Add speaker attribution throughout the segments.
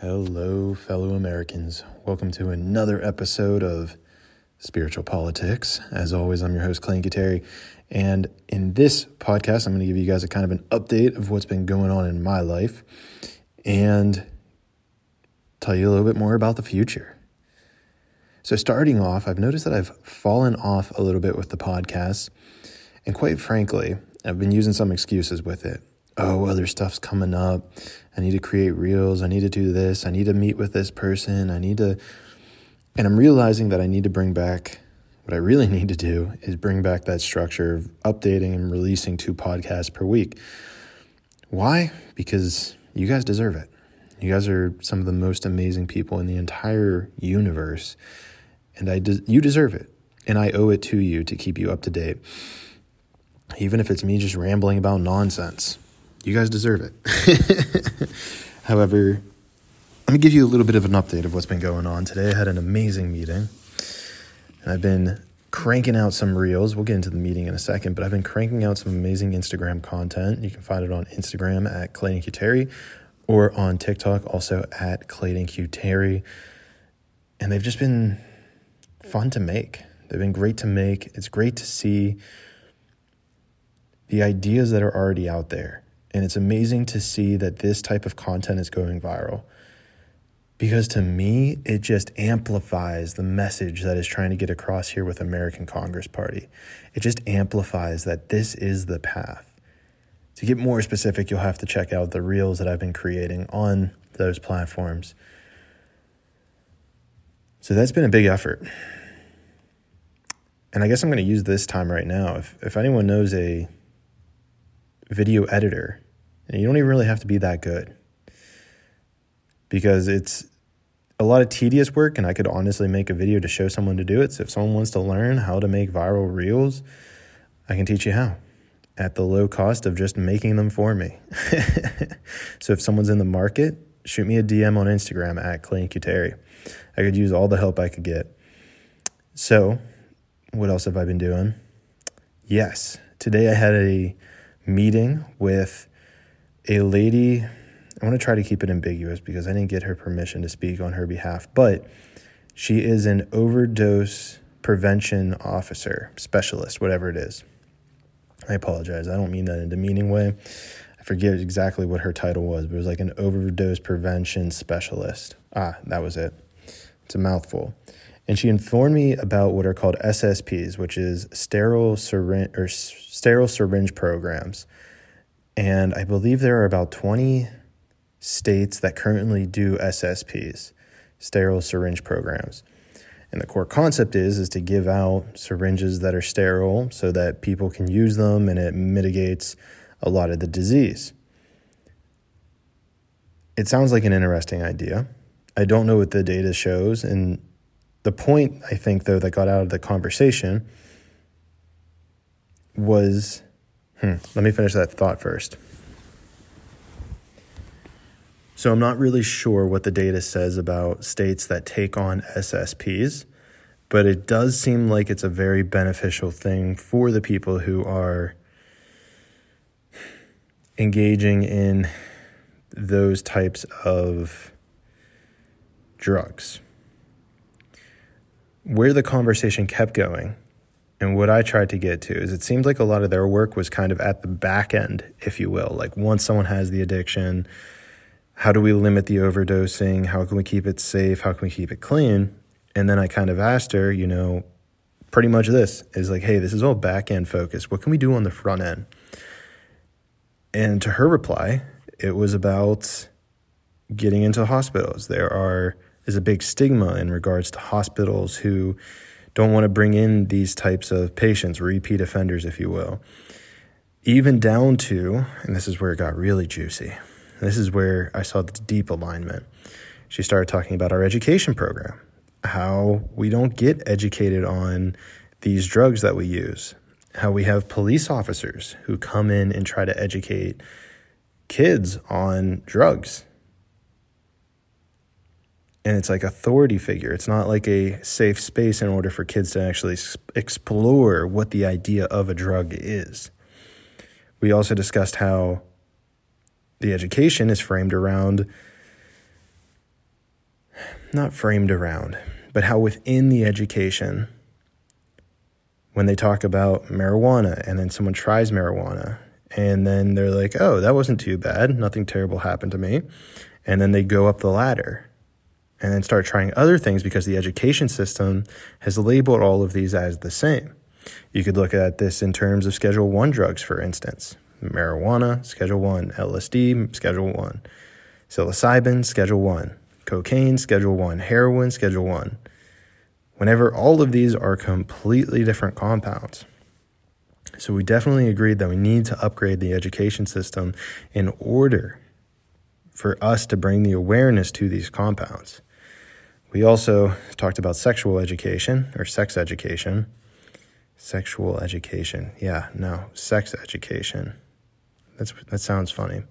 Speaker 1: Hello, fellow Americans. Welcome to another episode of Spiritual Politics. As always, I'm your host, Clayton Cuteri. And in this podcast, I'm going to give you guys a kind of an update of what's been going on in my life and tell you a little bit more about the future. So, starting off, I've noticed that I've fallen off a little bit with the podcast. And quite frankly, I've been using some excuses with it. Oh, other stuff's coming up. I need to create reels. I need to do this. I need to meet with this person. I need to. And I'm realizing that I need to bring back what I really need to do is bring back that structure of updating and releasing two podcasts per week. Why? Because you guys deserve it. You guys are some of the most amazing people in the entire universe, and I de- you deserve it. And I owe it to you to keep you up to date. Even if it's me just rambling about nonsense. You guys deserve it. However, let me give you a little bit of an update of what's been going on today. I had an amazing meeting. And I've been cranking out some reels. We'll get into the meeting in a second, but I've been cranking out some amazing Instagram content. You can find it on Instagram at Clayton Cuteri or on TikTok also at Clayton Cuteri. And they've just been fun to make. They've been great to make. It's great to see the ideas that are already out there. And it's amazing to see that this type of content is going viral. Because to me, it just amplifies the message that is trying to get across here with American Congress Party. It just amplifies that this is the path. To get more specific, you'll have to check out the reels that I've been creating on those platforms. So that's been a big effort. And I guess I'm going to use this time right now. If, if anyone knows a video editor. And you don't even really have to be that good because it's a lot of tedious work, and I could honestly make a video to show someone to do it. So if someone wants to learn how to make viral reels, I can teach you how at the low cost of just making them for me. so if someone's in the market, shoot me a DM on Instagram at Clayton Cuteri. I could use all the help I could get. So, what else have I been doing? Yes, today I had a meeting with a lady. I want to try to keep it ambiguous because I didn't get her permission to speak on her behalf, but she is an overdose prevention officer, specialist, whatever it is. I apologize. I don't mean that in a demeaning way. I forget exactly what her title was, but it was like an overdose prevention specialist. Ah, that was it. It's a mouthful. And she informed me about what are called SSPs, which is sterile syringe or sterile syringe programs. And I believe there are about 20 states that currently do SSPs, sterile syringe programs. And the core concept is is to give out syringes that are sterile so that people can use them and it mitigates a lot of the disease. It sounds like an interesting idea. I don't know what the data shows and the point I think though that got out of the conversation was hmm, let me finish that thought first. So I'm not really sure what the data says about states that take on SSPs, but it does seem like it's a very beneficial thing for the people who are engaging in those types of drugs. Where the conversation kept going and what I tried to get to is it seems like a lot of their work was kind of at the back end, if you will. Like once someone has the addiction, how do we limit the overdosing? How can we keep it safe? How can we keep it clean? And then I kind of asked her, you know, pretty much this is like, hey, this is all back end focus. What can we do on the front end? And to her reply, it was about getting into hospitals. There are is a big stigma in regards to hospitals who don't want to bring in these types of patients, repeat offenders, if you will. Even down to, and this is where it got really juicy, this is where I saw the deep alignment. She started talking about our education program, how we don't get educated on these drugs that we use, how we have police officers who come in and try to educate kids on drugs and it's like authority figure. It's not like a safe space in order for kids to actually explore what the idea of a drug is. We also discussed how the education is framed around not framed around, but how within the education, when they talk about marijuana and then someone tries marijuana and then they're like, oh, that wasn't too bad. Nothing terrible happened to me. And then they go up the ladder and then start trying other things because the education system has labeled all of these as the same. You could look at this in terms of Schedule 1 drugs, for instance marijuana, Schedule 1, LSD, Schedule 1, psilocybin, Schedule 1, cocaine, Schedule 1, heroin, Schedule 1. Whenever all of these are completely different compounds. So we definitely agreed that we need to upgrade the education system in order for us to bring the awareness to these compounds. We also talked about sexual education or sex education. Sexual education. Yeah, no, sex education. That's that sounds funny.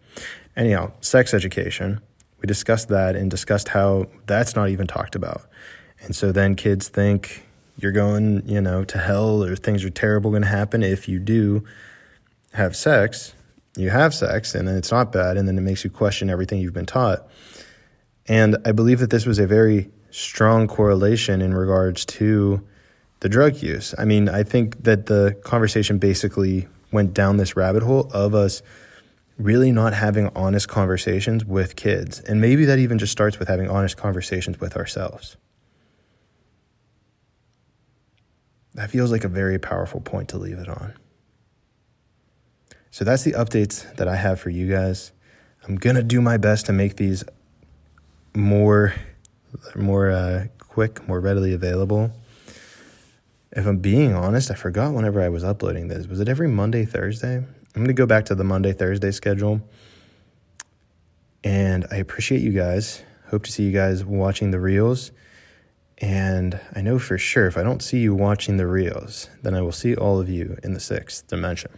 Speaker 1: Anyhow, sex education. We discussed that and discussed how that's not even talked about. And so then kids think you're going, you know, to hell or things are terrible going to happen if you do have sex. You have sex and then it's not bad and then it makes you question everything you've been taught. And I believe that this was a very strong correlation in regards to the drug use. I mean, I think that the conversation basically went down this rabbit hole of us really not having honest conversations with kids. And maybe that even just starts with having honest conversations with ourselves. That feels like a very powerful point to leave it on. So that's the updates that I have for you guys. I'm going to do my best to make these more more uh, quick, more readily available. If I'm being honest, I forgot whenever I was uploading this. Was it every Monday, Thursday? I'm going to go back to the Monday, Thursday schedule. And I appreciate you guys. Hope to see you guys watching the reels. And I know for sure if I don't see you watching the reels, then I will see all of you in the sixth dimension.